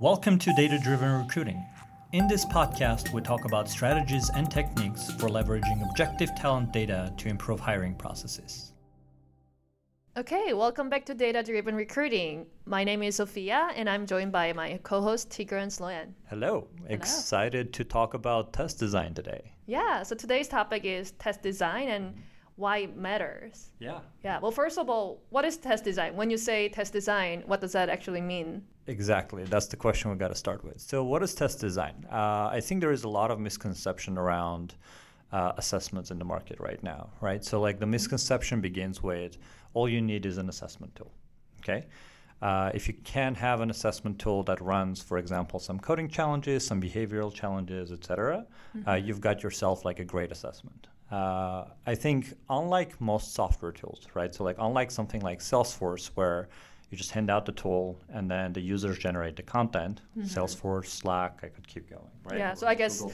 Welcome to Data Driven Recruiting. In this podcast, we talk about strategies and techniques for leveraging objective talent data to improve hiring processes. Okay, welcome back to Data Driven Recruiting. My name is Sophia, and I'm joined by my co host Tigran Sloyan. Hello. Hello, excited to talk about test design today. Yeah, so today's topic is test design and why it matters. Yeah. Yeah, well, first of all, what is test design? When you say test design, what does that actually mean? Exactly. That's the question we got to start with. So, what is test design? Uh, I think there is a lot of misconception around uh, assessments in the market right now, right? So, like the misconception begins with all you need is an assessment tool. Okay. Uh, if you can have an assessment tool that runs, for example, some coding challenges, some behavioral challenges, etc., uh, mm-hmm. you've got yourself like a great assessment. Uh, I think unlike most software tools, right? So like unlike something like Salesforce, where you just hand out the tool and then the users generate the content mm-hmm. salesforce slack i could keep going right yeah or so i guess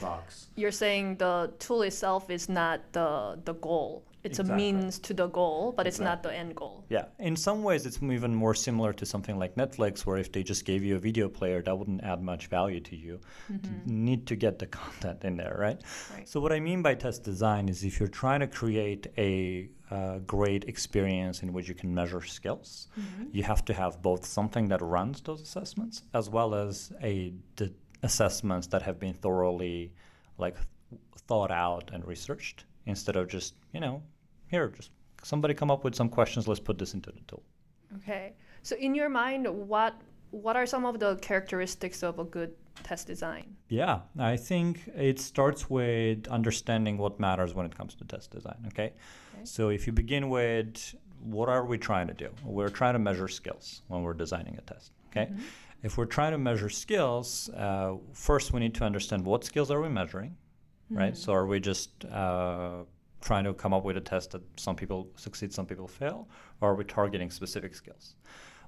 you're saying the tool itself is not the the goal it's exactly. a means to the goal, but exactly. it's not the end goal. Yeah, in some ways, it's even more similar to something like Netflix, where if they just gave you a video player, that wouldn't add much value to you. Mm-hmm. You need to get the content in there, right? right? So what I mean by test design is if you're trying to create a uh, great experience in which you can measure skills, mm-hmm. you have to have both something that runs those assessments as well as a the assessments that have been thoroughly like thought out and researched instead of just you know here, just somebody come up with some questions. Let's put this into the tool. Okay. So in your mind, what what are some of the characteristics of a good test design? Yeah, I think it starts with understanding what matters when it comes to test design. Okay. okay. So if you begin with what are we trying to do? We're trying to measure skills when we're designing a test. Okay. Mm-hmm. If we're trying to measure skills, uh, first we need to understand what skills are we measuring, mm-hmm. right? So are we just uh, trying to come up with a test that some people succeed, some people fail, or are we targeting specific skills?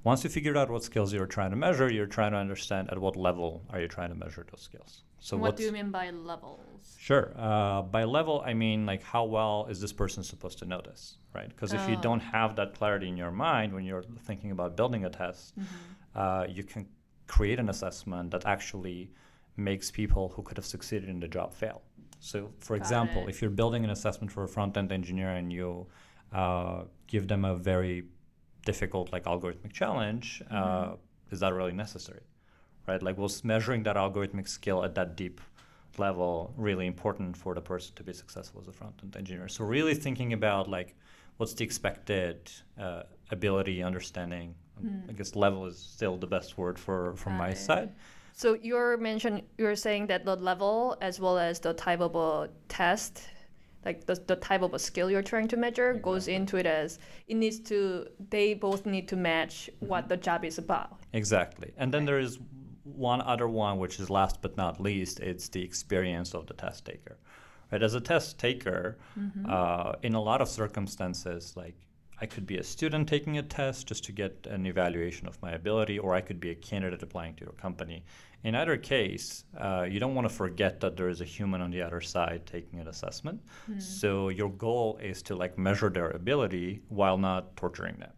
Once you figure out what skills you're trying to measure, you're trying to understand at what level are you trying to measure those skills. So what do you mean by levels? Sure. Uh, by level, I mean like how well is this person supposed to know this, right? Because if oh. you don't have that clarity in your mind when you're thinking about building a test, mm-hmm. uh, you can create an assessment that actually makes people who could have succeeded in the job fail. So, for Got example, it. if you're building an assessment for a front end engineer and you uh, give them a very difficult, like algorithmic challenge, uh, mm-hmm. uh, is that really necessary? Right? Like, was measuring that algorithmic skill at that deep level really important for the person to be successful as a front end engineer? So, really thinking about like what's the expected uh, ability, understanding. Mm. I guess level is still the best word for from Got my it. side. So you're mentioned you're saying that the level as well as the type of a test, like the, the type of a skill you're trying to measure exactly. goes into it as it needs to they both need to match mm-hmm. what the job is about. Exactly. And then there is one other one which is last but not least, it's the experience of the test taker. Right? As a test taker, mm-hmm. uh, in a lot of circumstances, like I could be a student taking a test just to get an evaluation of my ability, or I could be a candidate applying to your company. In either case, uh, you don't want to forget that there is a human on the other side taking an assessment. Mm. So your goal is to like measure their ability while not torturing them.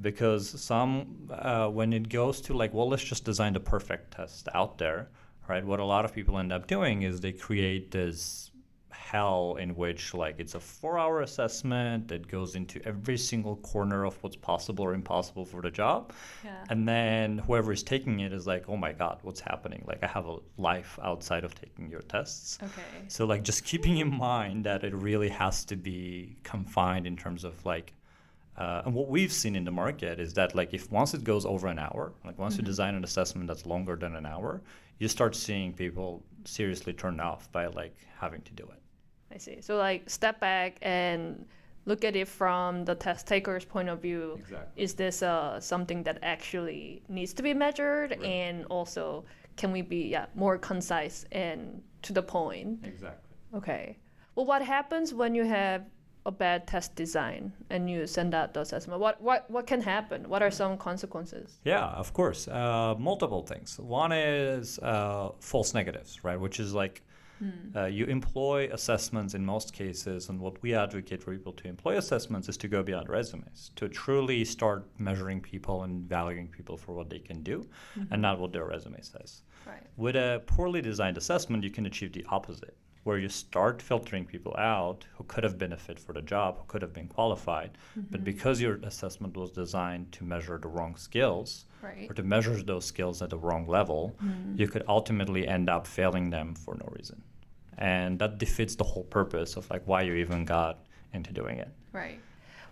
Because some, uh, when it goes to like, well, let's just design the perfect test out there, right? What a lot of people end up doing is they create this hell in which like it's a four hour assessment that goes into every single corner of what's possible or impossible for the job. Yeah. and then whoever is taking it is like oh my god what's happening? Like i have a life outside of taking your tests. Okay. So like just keeping in mind that it really has to be confined in terms of like uh, and what we've seen in the market is that like if once it goes over an hour like once mm-hmm. you design an assessment that's longer than an hour you start seeing people seriously turned off by like having to do it I see. So like step back and look at it from the test taker's point of view. Exactly. Is this uh, something that actually needs to be measured, right. and also can we be yeah, more concise and to the point? Exactly. Okay. Well, what happens when you have a bad test design and you send out the assessment? What what what can happen? What are some consequences? Yeah, of course. Uh, multiple things. One is uh, false negatives, right? Which is like Uh, you employ assessments in most cases, and what we advocate for people to employ assessments is to go beyond resumes, to truly start measuring people and valuing people for what they can do and not what their resume says. Right. With a poorly designed assessment, you can achieve the opposite, where you start filtering people out who could have been a fit for the job, who could have been qualified, but mm-hmm. because your assessment was designed to measure the wrong skills Right. or to measure those skills at the wrong level, mm-hmm. you could ultimately end up failing them for no reason. And that defeats the whole purpose of like why you even got into doing it. Right.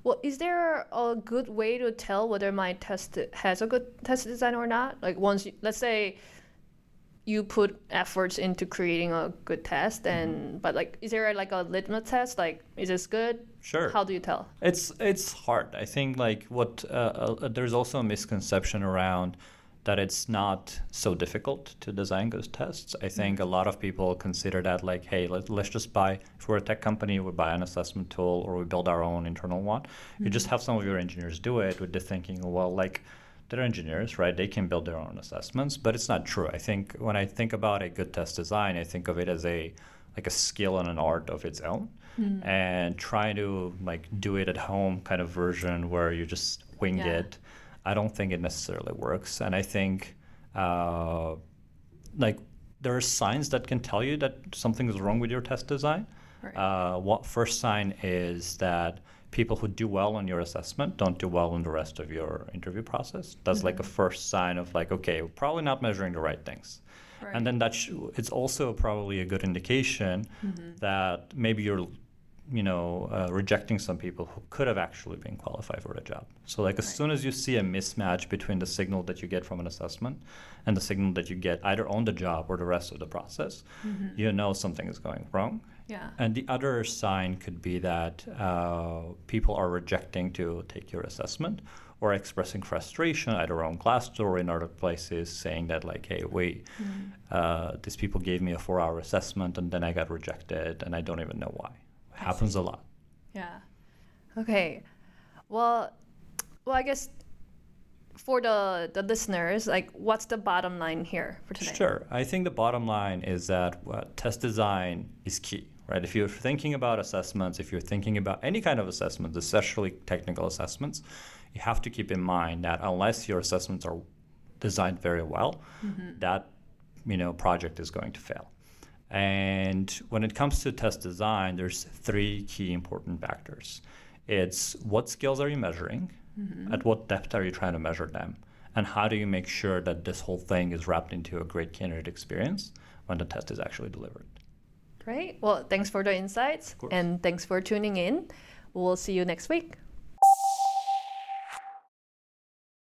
Well, is there a good way to tell whether my test has a good test design or not? Like once, you, let's say, you put efforts into creating a good test, and but like, is there like a litmus test? Like, is this good? Sure. How do you tell? It's it's hard. I think like what uh, uh, there's also a misconception around that it's not so difficult to design those tests. I think a lot of people consider that like, hey, let, let's just buy. If we're a tech company, we buy an assessment tool or we build our own internal one. You just have some of your engineers do it with the thinking, well, like they're engineers, right? They can build their own assessments, but it's not true. I think when I think about a good test design, I think of it as a like a skill and an art of its own, and trying to like do it at home kind of version where you just wing Yeah. it. I don't think it necessarily works, and I think uh, like there are signs that can tell you that something is wrong with your test design. Right. Uh, what first sign is that people who do well on your assessment don't do well in the rest of your interview process. That's like a mm-hmm. first sign of like, okay, we're probably not measuring the right things. Right. And then that's sh- it's also probably a good indication mm-hmm. that maybe you're, you know, uh, rejecting some people who could have actually been qualified for the job. So like as Right. soon as you see a mismatch between the signal that you get from an assessment and the signal that you get either on the job or the rest of the process, you know something is going wrong. Yeah. And the other sign could be that uh, people are rejecting to take your assessment or expressing frustration either on Glassdoor or in other places, saying that like, hey, wait, uh, these people gave me a four-hour assessment and then I got rejected and I don't even know why. Happens a lot. Yeah. Okay. Well, well, I guess for the the listeners, like, what's the bottom line here for today? Sure. I think the bottom line is that uh, test design is key, right? If you're thinking about assessments, if you're thinking about any kind of assessments, especially technical assessments, you have to keep in mind that unless your assessments are designed very well, that you know project is going to fail. And when it comes to test design, there's three key important factors. It's what skills are you measuring? Mm-hmm. At what depth are you trying to measure them? And how do you make sure that this whole thing is wrapped into a great candidate experience when the test is actually delivered? Great. Well, thanks for the insights and thanks for tuning in. We'll see you next week.